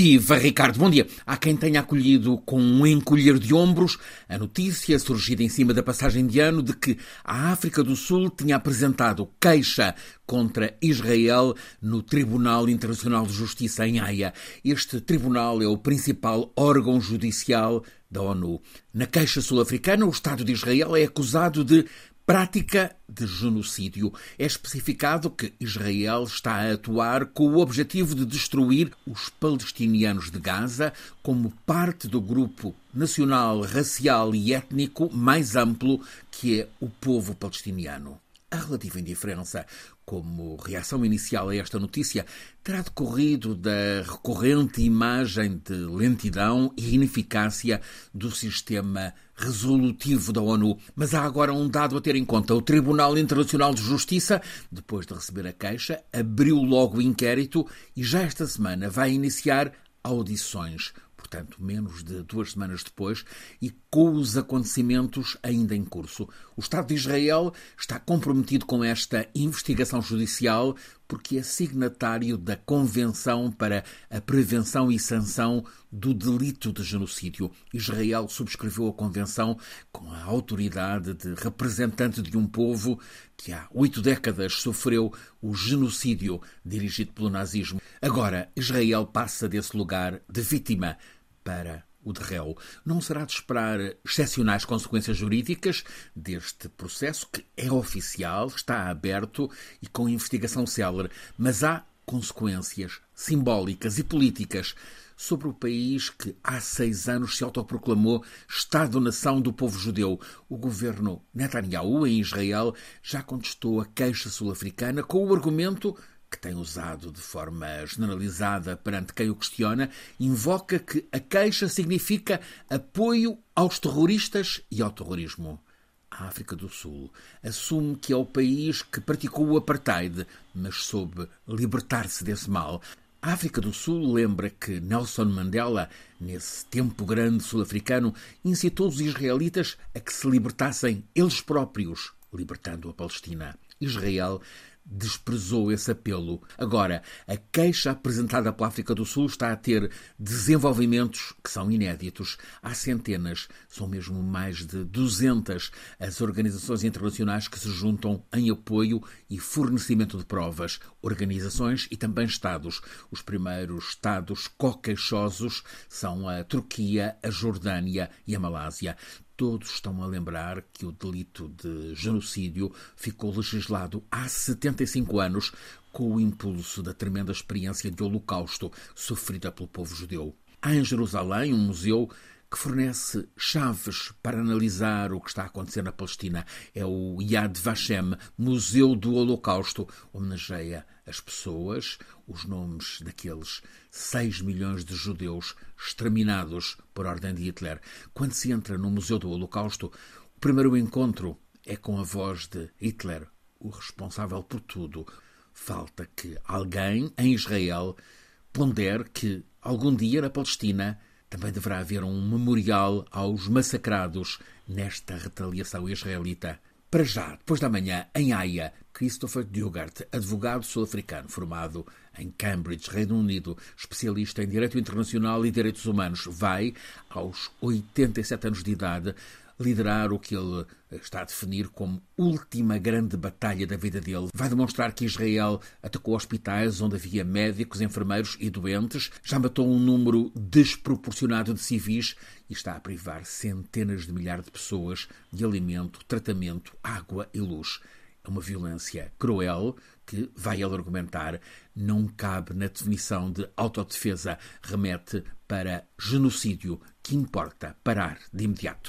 Viva Ricardo, bom dia. Há quem tenha acolhido com um encolher de ombros a notícia surgida em cima da passagem de ano de que a África do Sul tinha apresentado queixa contra Israel no Tribunal Internacional de Justiça em Haia. Este tribunal é o principal órgão judicial da ONU. Na queixa sul-africana, o Estado de Israel é acusado de prática de genocídio. É especificado que Israel está a atuar com o objetivo de destruir os palestinianos de Gaza como parte do grupo nacional, racial e étnico mais amplo que é o povo palestiniano. A relativa indiferença como reação inicial a esta notícia terá decorrido da recorrente imagem de lentidão e ineficácia do sistema resolutivo da ONU. Mas há agora um dado a ter em conta. O Tribunal Internacional de Justiça, depois de receber a queixa, abriu logo o inquérito e já esta semana vai iniciar audições portanto, menos de duas semanas depois, e com os acontecimentos ainda em curso. O Estado de Israel está comprometido com esta investigação judicial porque é signatário da Convenção para a Prevenção e Sanção do Delito de Genocídio. Israel subscreveu a Convenção com a autoridade de representante de um povo que há oito décadas sofreu o genocídio dirigido pelo nazismo. Agora, Israel passa desse lugar de vítima para o de réu. Não será de esperar excepcionais consequências jurídicas deste processo, que é oficial, está aberto e com investigação célere, mas há consequências simbólicas e políticas sobre o país que há seis anos se autoproclamou Estado-nação do povo judeu. O governo Netanyahu, em Israel, já contestou a queixa sul-africana com o argumento que tem usado de forma generalizada perante quem o questiona, invoca que a queixa significa apoio aos terroristas e ao terrorismo. A África do Sul assume que é o país que praticou o apartheid, mas soube libertar-se desse mal. A África do Sul lembra que Nelson Mandela, nesse tempo grande sul-africano, incitou os israelitas a que se libertassem eles próprios, libertando a Palestina. Israel desprezou esse apelo. Agora, a queixa apresentada pela África do Sul está a ter desenvolvimentos que são inéditos. Há centenas, são mesmo mais de 200 as organizações internacionais que se juntam em apoio e fornecimento de provas, organizações e também Estados. Os primeiros Estados co-queixosos são a Turquia, a Jordânia e a Malásia todos estão a lembrar que o delito de genocídio ficou legislado há 75 anos com o impulso da tremenda experiência de holocausto sofrida pelo povo judeu. Há em Jerusalém um museu que fornece chaves para analisar o que está a acontecer na Palestina. É o Yad Vashem, Museu do Holocausto. Homenageia as pessoas, os nomes daqueles 6 milhões de judeus exterminados por ordem de Hitler. Quando se entra no Museu do Holocausto, o primeiro encontro é com a voz de Hitler, o responsável por tudo. Falta que alguém em Israel pondere que algum dia na Palestina também deverá haver um memorial aos massacrados nesta retaliação israelita. Para já, depois da manhã, em Haia, Christopher Dugart, advogado sul-africano formado em Cambridge, Reino Unido, especialista em direito internacional e direitos humanos, vai, aos 87 anos de idade, liderar o que ele está a definir como última grande batalha da vida dele. Vai demonstrar que Israel atacou hospitais onde havia médicos, enfermeiros e doentes, já matou um número desproporcionado de civis e está a privar centenas de milhares de pessoas de alimento, tratamento, água e luz. É uma violência cruel que, vai ele argumentar, não cabe na definição de autodefesa, remete para genocídio que importa parar de imediato.